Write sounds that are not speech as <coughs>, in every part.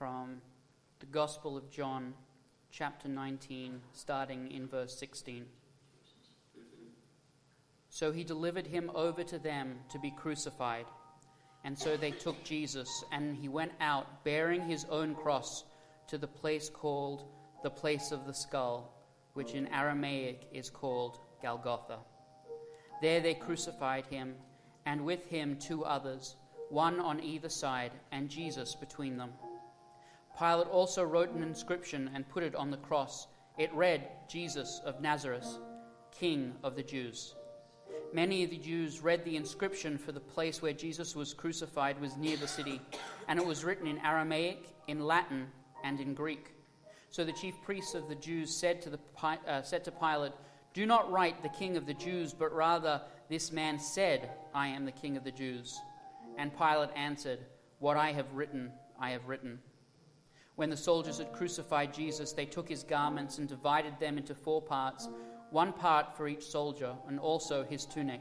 from the Gospel of John, chapter 19, starting in verse 16. So he delivered him over to them to be crucified. And so they took Jesus, and he went out bearing his own cross to the place called the place of the skull, which in Aramaic is called Golgotha. There they crucified him, and with him two others, one on either side, and Jesus between them. Pilate also wrote an inscription and put it on the cross. It read, Jesus of Nazareth, King of the Jews. Many of the Jews read the inscription, for the place where Jesus was crucified was near the city, and it was written in Aramaic, in Latin, and in Greek. So the chief priests of the Jews said to, the, uh, said to Pilate, Do not write the King of the Jews, but rather, This man said, I am the King of the Jews. And Pilate answered, What I have written, I have written. When the soldiers had crucified Jesus, they took his garments and divided them into four parts, one part for each soldier, and also his tunic.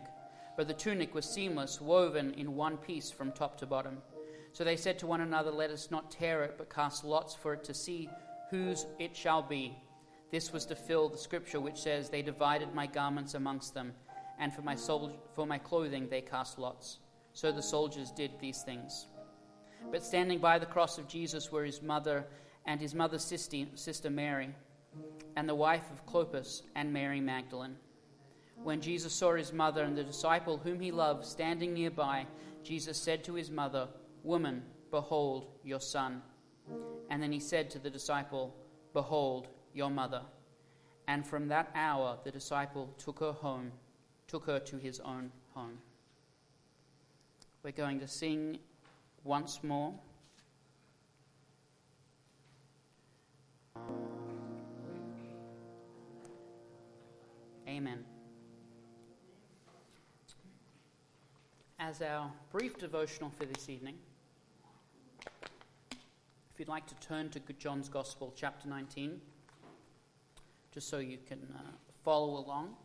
But the tunic was seamless, woven in one piece from top to bottom. So they said to one another, Let us not tear it, but cast lots for it to see whose it shall be. This was to fill the scripture which says, They divided my garments amongst them, and for my, sol- for my clothing they cast lots. So the soldiers did these things. But standing by the cross of Jesus were his mother and his mother's sister, sister Mary, and the wife of Clopas and Mary Magdalene. When Jesus saw his mother and the disciple whom he loved standing nearby, Jesus said to his mother, Woman, behold your son. And then he said to the disciple, Behold your mother. And from that hour the disciple took her home, took her to his own home. We're going to sing once more. Amen. As our brief devotional for this evening, if you'd like to turn to John's Gospel, chapter 19, just so you can uh, follow along.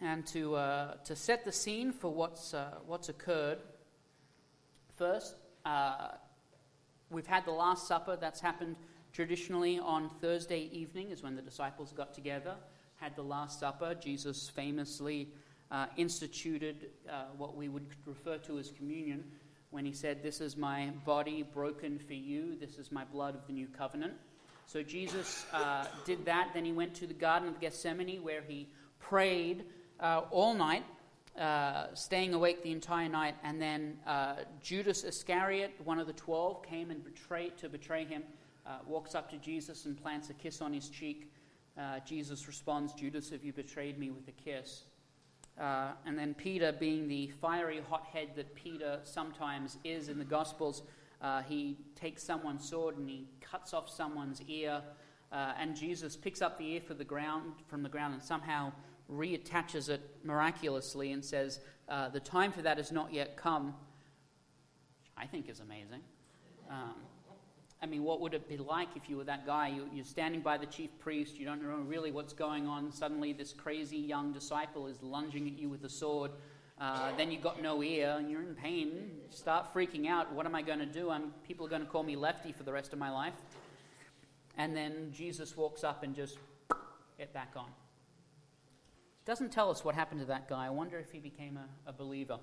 And to, uh, to set the scene for what's, uh, what's occurred, first, uh, we've had the Last Supper. That's happened traditionally on Thursday evening, is when the disciples got together, had the Last Supper. Jesus famously uh, instituted uh, what we would refer to as communion when he said, This is my body broken for you, this is my blood of the new covenant. So Jesus uh, did that. Then he went to the Garden of Gethsemane where he prayed uh, all night, uh, staying awake the entire night. And then uh, Judas Iscariot, one of the twelve, came and betrayed, to betray him, uh, walks up to Jesus and plants a kiss on his cheek. Uh, Jesus responds, Judas, have you betrayed me with a kiss? Uh, and then Peter, being the fiery hothead that Peter sometimes is in the Gospels, uh, he takes someone's sword and he cuts off someone's ear. And Jesus picks up the ear the ground, from the ground and somehow reattaches it miraculously and says, uh, "The time for that has not yet come." I think is amazing. Um, I mean, what would it be like if you were that guy? You, are standing by the chief priest, you don't know really what's going on. Suddenly, this crazy young disciple is lunging at you with a sword. Uh, then you've got no ear and you're in pain. Start freaking out. What am I going to do? I'm, people are going to call me lefty for the rest of my life. And then Jesus walks up and just it back on. Doesn't tell us what happened to that guy. I wonder if he became a, a believer.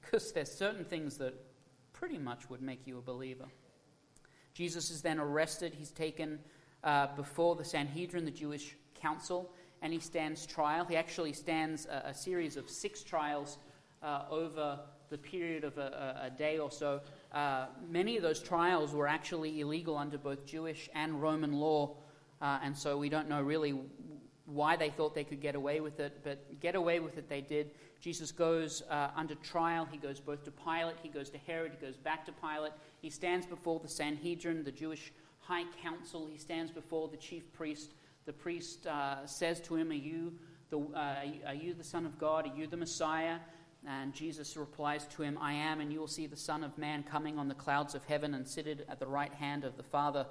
Because there's certain things that pretty much would make you a believer. Jesus is then arrested. He's taken uh, before the Sanhedrin, the Jewish council, and he stands trial. He actually stands a, a series of six trials uh, over the period of a, a day or so. Uh, many of those trials were actually illegal under both Jewish and Roman law, uh, and so we don't know really why they thought they could get away with it, but get away with it they did. Jesus goes uh, under trial. He goes both to Pilate, he goes to Herod, he goes back to Pilate. He stands before the Sanhedrin, the Jewish high council. He stands before the chief priest. The priest uh, says to him, are you, the, uh, are you the Son of God? Are you the Messiah? And Jesus replies to him, I am, and you will see the Son of Man coming on the clouds of heaven and seated at the right hand of the Father.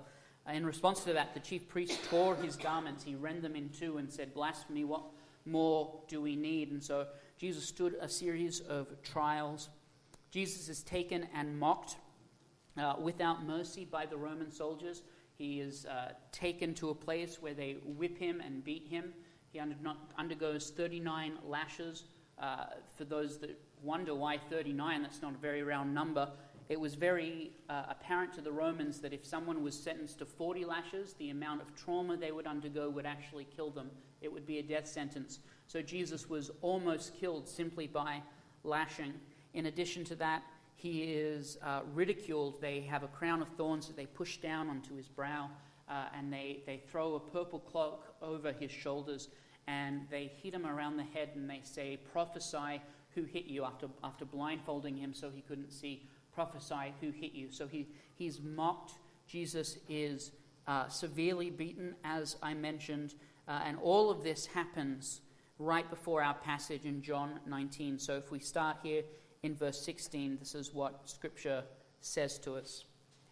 In response to that, the chief priest tore his garments. He rent them in two and said, Blasphemy, what more do we need? And so Jesus stood a series of trials. Jesus is taken and mocked. uh, without mercy by the Roman soldiers. He is uh, taken to a place where they whip him and beat him. He under, undergoes 39 lashes. Uh, for those that wonder why 39, that's not a very round number. It was very uh, apparent to the Romans that if someone was sentenced to 40 lashes, the amount of trauma they would undergo would actually kill them. It would be a death sentence. So Jesus was almost killed simply by lashing. In addition to that, he is uh, ridiculed. They have a crown of thorns that they push down onto his brow, uh, and they, they throw a purple cloak over his shoulders, and they hit him around the head, and they say, Prophesy who hit you, after, after blindfolding him so he couldn't see. Prophesy who hit you. So he, he's mocked. Jesus is uh, severely beaten, as I mentioned, uh, and all of this happens right before our passage in John 19. So if we start here in verse 16, this is what Scripture says to us.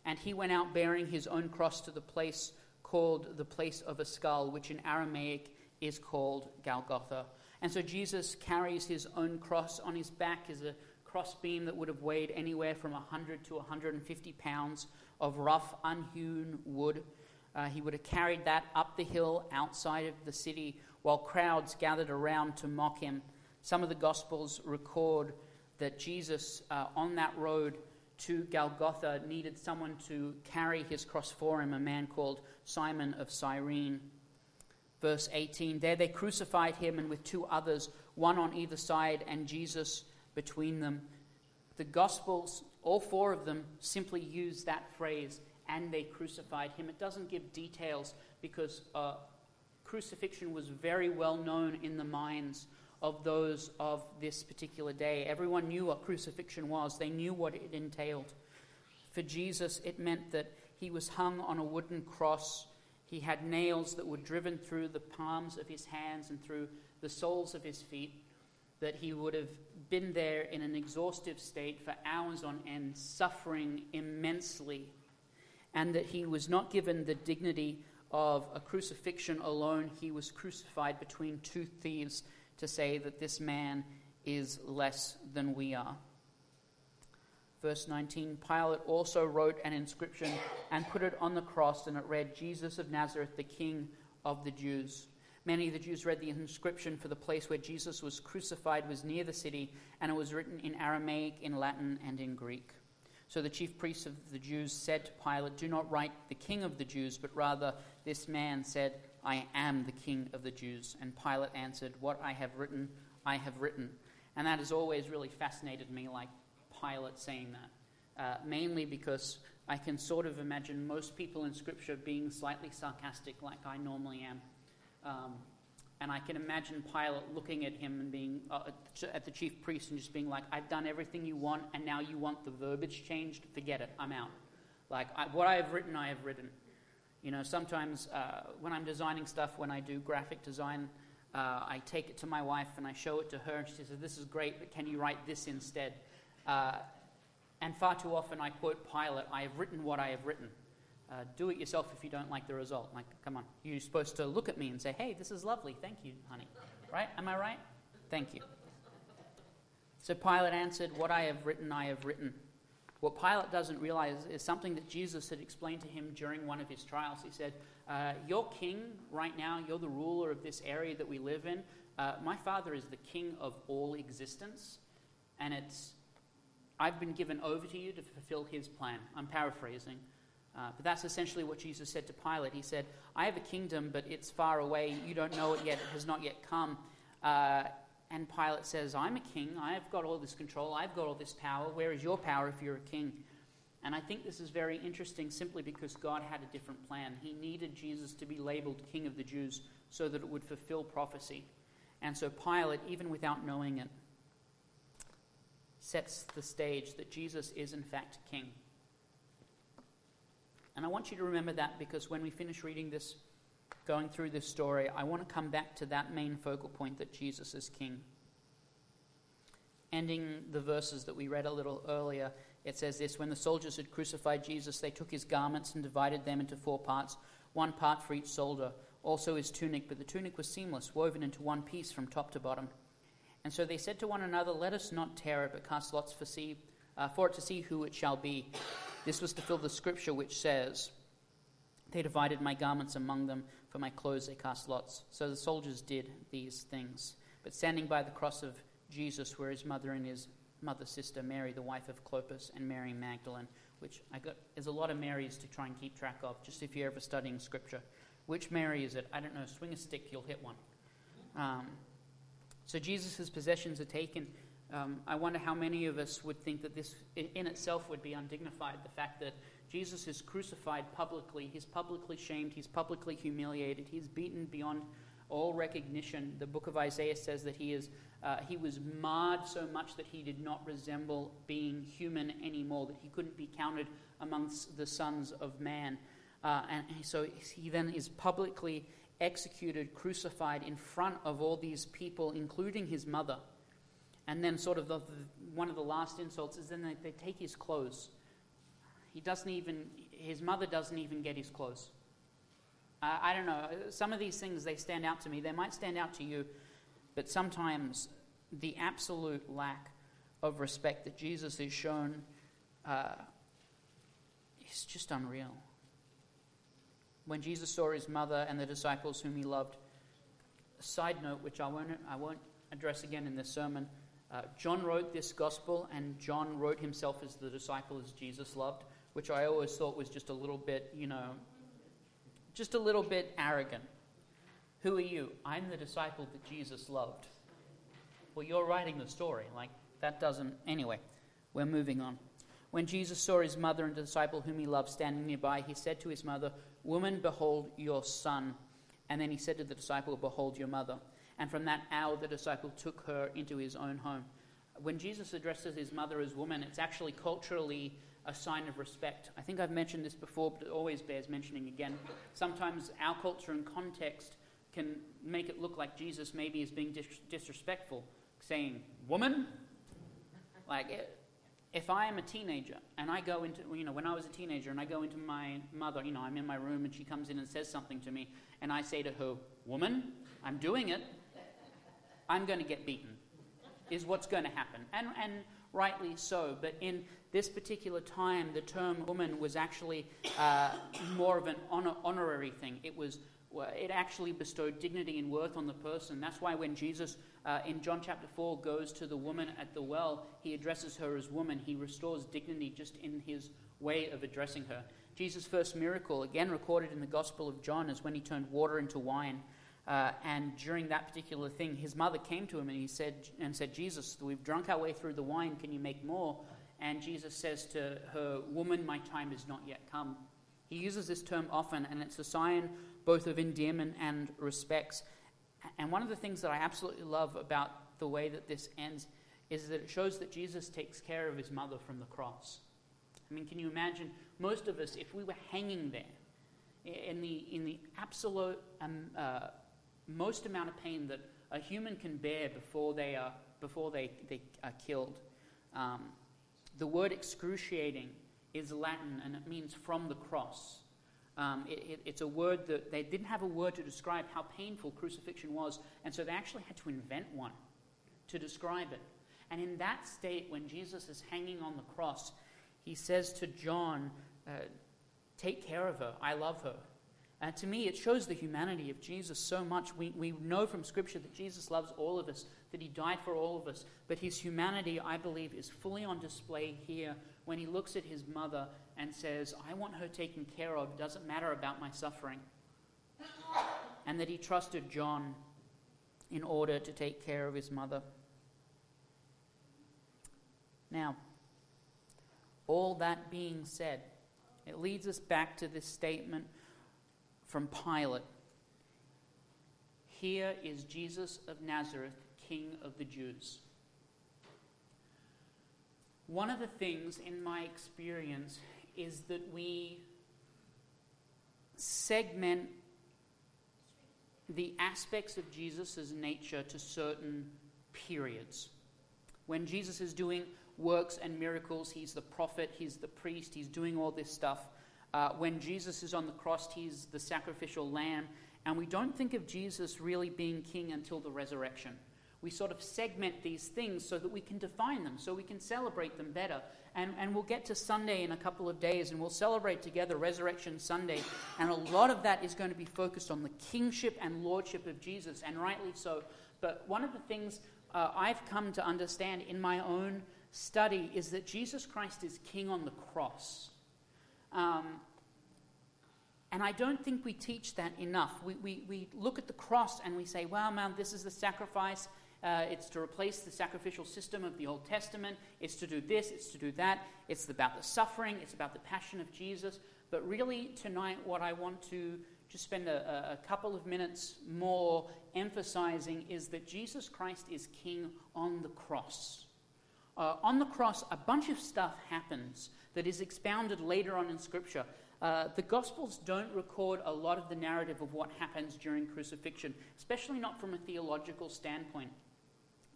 And he went out bearing his own cross to the place called the place of a skull, which in Aramaic is called Golgotha. And so Jesus carries his own cross on his back as a crossbeam that would have weighed anywhere from 100 to 150 pounds of rough, unhewn wood. Uh, he would have carried that up the hill outside of the city while crowds gathered around to mock him. Some of the Gospels record that Jesus, uh, on that road to Golgotha, needed someone to carry his cross for him, a man called Simon of Cyrene. Verse 18 There they crucified him, and with two others, one on either side, and Jesus between them. The Gospels, all four of them, simply use that phrase, and they crucified him. It doesn't give details because uh, crucifixion was very well known in the minds of those of this particular day. Everyone knew what crucifixion was, they knew what it entailed. For Jesus, it meant that he was hung on a wooden cross. He had nails that were driven through the palms of his hands and through the soles of his feet, that he would have been there in an exhaustive state for hours on end, suffering immensely, and that he was not given the dignity of a crucifixion alone. He was crucified between two thieves to say that this man is less than we are. Verse 19 Pilate also wrote an inscription and put it on the cross, and it read, Jesus of Nazareth, the King of the Jews. Many of the Jews read the inscription for the place where Jesus was crucified was near the city, and it was written in Aramaic, in Latin, and in Greek. So the chief priests of the Jews said to Pilate, Do not write the King of the Jews, but rather this man said, I am the King of the Jews. And Pilate answered, What I have written, I have written. And that has always really fascinated me, like Pilate saying that. Uh, mainly because I can sort of imagine most people in Scripture being slightly sarcastic, like I normally am. Um, and I can imagine Pilate looking at him and being uh, at the chief priest and just being like, I've done everything you want, and now you want the verbiage changed? Forget it, I'm out. Like, I, what I have written, I have written. You know, sometimes uh, when I'm designing stuff, when I do graphic design, uh, I take it to my wife and I show it to her, and she says, This is great, but can you write this instead? Uh, and far too often I quote Pilate, I have written what I have written. Uh, do it yourself if you don't like the result. Like, come on. You're supposed to look at me and say, Hey, this is lovely. Thank you, honey. Right? Am I right? Thank you. So Pilate answered, What I have written, I have written. What Pilate doesn't realize is something that Jesus had explained to him during one of his trials. He said, uh, You're king right now, you're the ruler of this area that we live in. Uh, my father is the king of all existence, and it's I've been given over to you to fulfill his plan. I'm paraphrasing. Uh, but that's essentially what Jesus said to Pilate. He said, I have a kingdom, but it's far away. You don't know it yet. It has not yet come. Uh, and Pilate says, I'm a king. I've got all this control. I've got all this power. Where is your power if you're a king? And I think this is very interesting simply because God had a different plan. He needed Jesus to be labeled King of the Jews so that it would fulfill prophecy. And so Pilate, even without knowing it, sets the stage that Jesus is in fact king. And I want you to remember that because when we finish reading this going through this story, I want to come back to that main focal point that Jesus is king. Ending the verses that we read a little earlier, it says this When the soldiers had crucified Jesus, they took his garments and divided them into four parts, one part for each soldier, also his tunic, but the tunic was seamless, woven into one piece from top to bottom. And so they said to one another, Let us not tear it, but cast lots for, see, uh, for it to see who it shall be This was to fill the scripture which says, They divided my garments among them, for my clothes they cast lots. So the soldiers did these things. But standing by the cross of Jesus were his mother and his mother's sister, Mary, the wife of Clopas, and Mary Magdalene, which I got, there's a lot of Marys to try and keep track of, just if you're ever studying scripture. Which Mary is it? I don't know. Swing a stick, you'll hit one. Um, so Jesus' possessions are taken. Um, I wonder how many of us would think that this in itself would be undignified. The fact that Jesus is crucified publicly, he's publicly shamed, he's publicly humiliated, he's beaten beyond all recognition. The book of Isaiah says that he, is, uh, he was marred so much that he did not resemble being human anymore, that he couldn't be counted amongst the sons of man. Uh, and so he then is publicly executed, crucified in front of all these people, including his mother. And then, sort of, the, one of the last insults is then they, they take his clothes. He doesn't even, his mother doesn't even get his clothes. Uh, I don't know. Some of these things, they stand out to me. They might stand out to you, but sometimes the absolute lack of respect that Jesus is shown uh, is just unreal when Jesus saw his mother and the disciples whom he loved. A side note, which I won't, I won't address again in this sermon uh, John wrote this gospel, and John wrote himself as the disciple as Jesus loved, which I always thought was just a little bit, you know, just a little bit arrogant. Who are you? I'm the disciple that Jesus loved. Well, you're writing the story. Like, that doesn't. Anyway, we're moving on. When Jesus saw his mother and the disciple whom he loved standing nearby, he said to his mother, Woman, behold your son. And then he said to the disciple, Behold your mother. And from that hour, the disciple took her into his own home. When Jesus addresses his mother as woman, it's actually culturally a sign of respect. I think I've mentioned this before, but it always bears mentioning again. Sometimes our culture and context can make it look like Jesus maybe is being dis- disrespectful, saying, Woman? Like, eh, if I am a teenager and I go into, you know, when I was a teenager and I go into my mother, you know, I'm in my room and she comes in and says something to me, and I say to her, Woman, I'm doing it, I'm going to get beaten, is what's going to happen. And, and rightly so. But in this particular time, the term woman was actually uh, more of an honor, honorary thing. It was it actually bestowed dignity and worth on the person. That's why when Jesus uh, in John chapter 4 goes to the woman at the well, he addresses her as woman. He restores dignity just in his way of addressing her. Jesus' first miracle, again recorded in the Gospel of John, is when he turned water into wine. Uh, and during that particular thing, his mother came to him and he said, and said, Jesus, we've drunk our way through the wine. Can you make more? And Jesus says to her, Woman, my time is not yet come. He uses this term often, and it's a sign both of endearment and respects. And one of the things that I absolutely love about the way that this ends is that it shows that Jesus takes care of his mother from the cross. I mean, can you imagine most of us, if we were hanging there in the, in the absolute um, uh, most amount of pain that a human can bear before they are, before they, they are killed, um, the word excruciating is Latin and it means from the cross. Um, it, it, it's a word that they didn't have a word to describe how painful crucifixion was, and so they actually had to invent one to describe it. And in that state, when Jesus is hanging on the cross, he says to John, uh, Take care of her. I love her. And to me, it shows the humanity of Jesus so much. We, we know from Scripture that Jesus loves all of us, that he died for all of us. But his humanity, I believe, is fully on display here when he looks at his mother and says, I want her taken care of. Doesn't matter about my suffering. And that he trusted John in order to take care of his mother. Now, all that being said, it leads us back to this statement from Pilate Here is Jesus of Nazareth, King of the Jews. One of the things in my experience is that we segment the aspects of Jesus' nature to certain periods. When Jesus is doing works and miracles, he's the prophet, he's the priest, he's doing all this stuff. Uh, when Jesus is on the cross, he's the sacrificial lamb. And we don't think of Jesus really being king until the resurrection. We sort of segment these things so that we can define them, so we can celebrate them better. And, and we'll get to Sunday in a couple of days and we'll celebrate together Resurrection Sunday. And a lot of that is going to be focused on the kingship and lordship of Jesus, and rightly so. But one of the things uh, I've come to understand in my own study is that Jesus Christ is king on the cross. Um, and I don't think we teach that enough. We, we, we look at the cross and we say, wow, man, this is the sacrifice. Uh, it's to replace the sacrificial system of the Old Testament. It's to do this, it's to do that. It's about the suffering, it's about the passion of Jesus. But really, tonight, what I want to just spend a, a couple of minutes more emphasizing is that Jesus Christ is king on the cross. Uh, on the cross, a bunch of stuff happens that is expounded later on in Scripture. Uh, the Gospels don't record a lot of the narrative of what happens during crucifixion, especially not from a theological standpoint.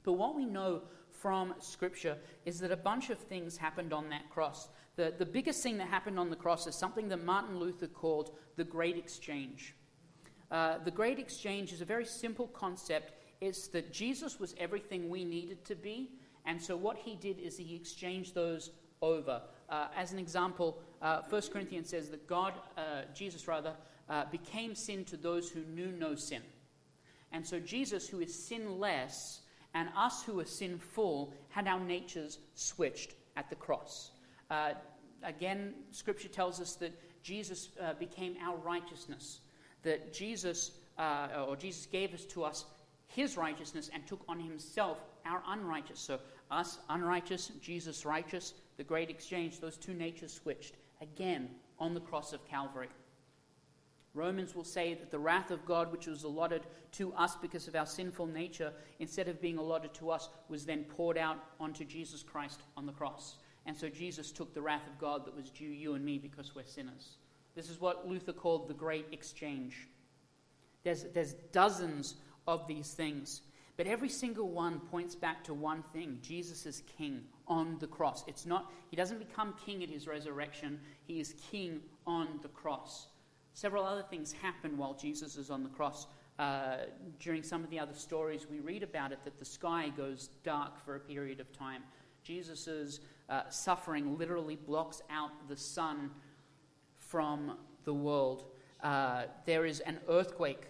But what we know from Scripture is that a bunch of things happened on that cross. The, the biggest thing that happened on the cross is something that Martin Luther called the Great Exchange. Uh, the Great Exchange is a very simple concept. It's that Jesus was everything we needed to be, and so what he did is he exchanged those over. Uh, as an example, uh, 1 Corinthians says that God, uh, Jesus rather, uh, became sin to those who knew no sin. And so Jesus, who is sinless, and us who are sinful, had our natures switched at the cross. Uh, again, Scripture tells us that Jesus uh, became our righteousness, that Jesus, uh, or Jesus gave us to us his righteousness and took on himself our unrighteous. So, us unrighteous, Jesus righteous, the great exchange, those two natures switched again on the cross of Calvary. Romans will say that the wrath of God, which was allotted to us because of our sinful nature, instead of being allotted to us, was then poured out onto Jesus Christ on the cross. And so Jesus took the wrath of God that was due you and me because we're sinners. This is what Luther called the great exchange. There's, there's dozens of these things, but every single one points back to one thing Jesus is king on the cross. It's not, he doesn't become king at his resurrection, he is king on the cross. Several other things happen while Jesus is on the cross. Uh, during some of the other stories, we read about it that the sky goes dark for a period of time. Jesus' uh, suffering literally blocks out the sun from the world. Uh, there is an earthquake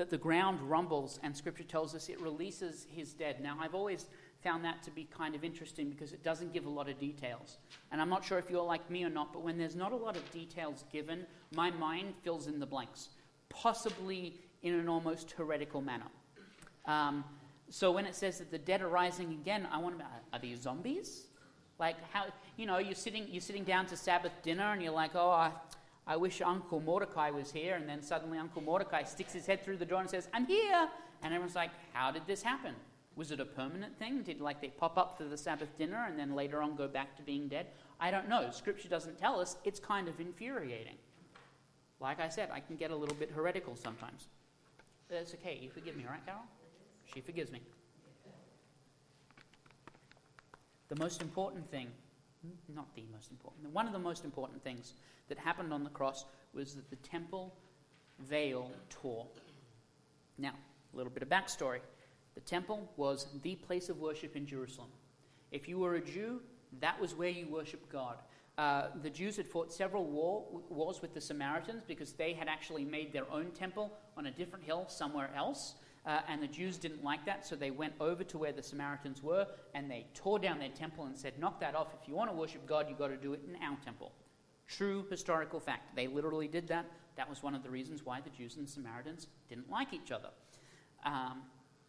that the ground rumbles, and Scripture tells us it releases his dead. Now, I've always found that to be kind of interesting because it doesn't give a lot of details. And I'm not sure if you're like me or not, but when there's not a lot of details given, my mind fills in the blanks, possibly in an almost heretical manner. Um, so when it says that the dead are rising again, I want to are these zombies? Like how you know you're sitting you're sitting down to Sabbath dinner and you're like, oh, I, I wish Uncle Mordecai was here, and then suddenly Uncle Mordecai sticks his head through the door and says, I'm here, and everyone's like, how did this happen? Was it a permanent thing? Did like they pop up for the Sabbath dinner and then later on go back to being dead? I don't know. Scripture doesn't tell us. It's kind of infuriating. Like I said, I can get a little bit heretical sometimes. But That's okay. You forgive me, right, Carol? She forgives me. The most important thing, not the most important, one of the most important things that happened on the cross was that the temple veil tore. Now, a little bit of backstory. The temple was the place of worship in Jerusalem. If you were a Jew, that was where you worshiped God. Uh, the Jews had fought several war, wars with the Samaritans because they had actually made their own temple on a different hill somewhere else. Uh, and the Jews didn't like that, so they went over to where the Samaritans were and they tore down their temple and said, Knock that off. If you want to worship God, you've got to do it in our temple. True historical fact. They literally did that. That was one of the reasons why the Jews and Samaritans didn't like each other. Um,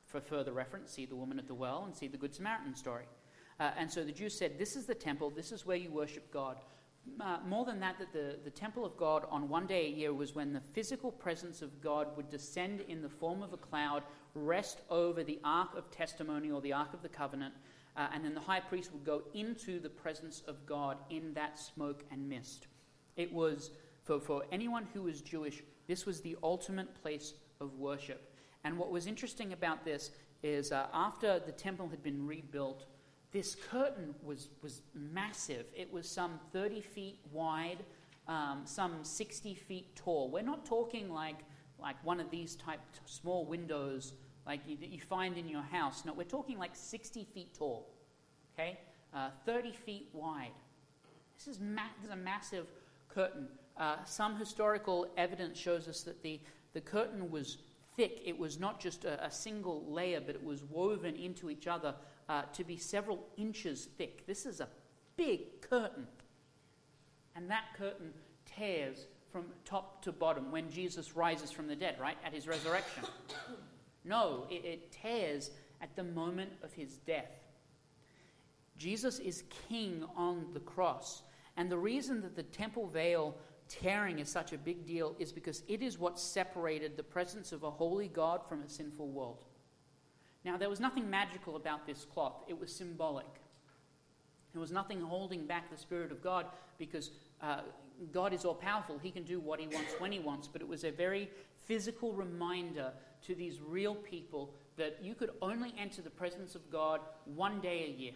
for further reference, see the woman at the well and see the Good Samaritan story. Uh, and so the Jews said, This is the temple, this is where you worship God. Uh, more than that, that the, the temple of God on one day a year was when the physical presence of God would descend in the form of a cloud, rest over the ark of testimony or the ark of the covenant, uh, and then the high priest would go into the presence of God in that smoke and mist. It was, for, for anyone who was Jewish, this was the ultimate place of worship. And what was interesting about this is uh, after the temple had been rebuilt, this curtain was, was massive. It was some 30 feet wide, um, some 60 feet tall. We're not talking like, like one of these type small windows like you, you find in your house. No, we're talking like 60 feet tall, okay? Uh, 30 feet wide. This is, ma- this is a massive curtain. Uh, some historical evidence shows us that the, the curtain was thick. It was not just a, a single layer, but it was woven into each other uh, to be several inches thick. This is a big curtain. And that curtain tears from top to bottom when Jesus rises from the dead, right? At his resurrection. <coughs> No, it, it tears at the moment of his death. Jesus is king on the cross. And the reason that the temple veil tearing is such a big deal is because it is what separated the presence of a holy God from a sinful world. Now, there was nothing magical about this cloth, it was symbolic. There was nothing holding back the Spirit of God because uh, God is all powerful. He can do what He wants when He wants. But it was a very physical reminder to these real people that you could only enter the presence of God one day a year.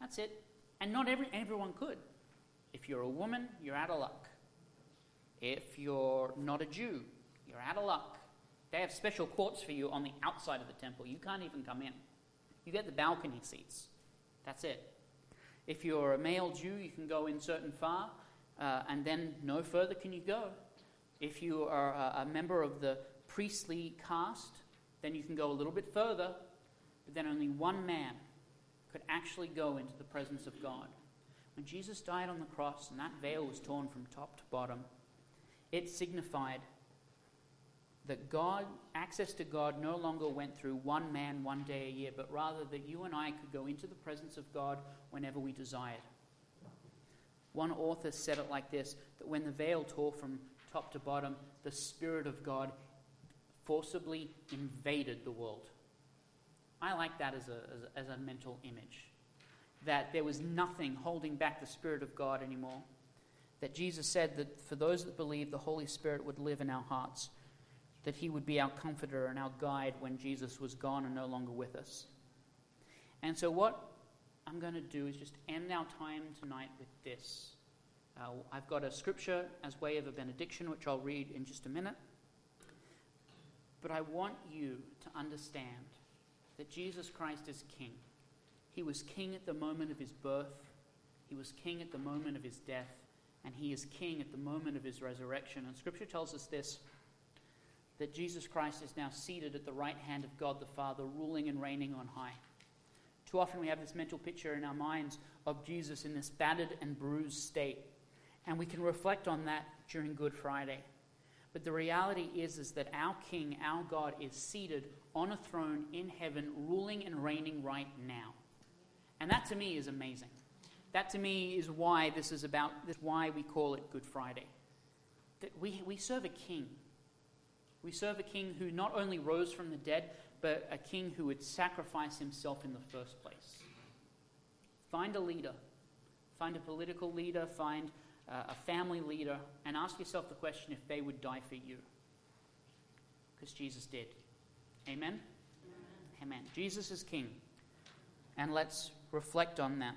That's it. And not every, everyone could. If you're a woman, you're out of luck. If you're not a Jew, you're out of luck. They have special courts for you on the outside of the temple. You can't even come in. You get the balcony seats. That's it. If you're a male Jew, you can go in certain far, uh, and then no further can you go. If you are a, a member of the priestly caste, then you can go a little bit further, but then only one man could actually go into the presence of God. When Jesus died on the cross and that veil was torn from top to bottom, it signified that God, access to God no longer went through one man one day a year, but rather that you and I could go into the presence of God whenever we desired. One author said it like this that when the veil tore from top to bottom, the Spirit of God forcibly invaded the world. I like that as a, as a, as a mental image. That there was nothing holding back the Spirit of God anymore that Jesus said that for those that believe, the Holy Spirit would live in our hearts, that He would be our comforter and our guide when Jesus was gone and no longer with us. And so, what I'm going to do is just end our time tonight with this. Uh, I've got a scripture as way of a benediction, which I'll read in just a minute. But I want you to understand that Jesus Christ is King. He was King at the moment of his birth, He was King at the moment of his death, and he is king at the moment of his resurrection. And scripture tells us this that Jesus Christ is now seated at the right hand of God the Father, ruling and reigning on high. Too often we have this mental picture in our minds of Jesus in this battered and bruised state, and we can reflect on that during Good Friday. But the reality is, is that our King, our God, is seated on a throne in heaven, ruling and reigning right now. And that to me is amazing. That to me is why this is about, this why we call it Good Friday. That we, we serve a king. We serve a king who not only rose from the dead, but a king who would sacrifice himself in the first place. Find a leader. Find a political leader. Find uh, a family leader. And ask yourself the question if they would die for you. Because Jesus did. Amen? Amen? Amen. Jesus is king. And let's reflect on that.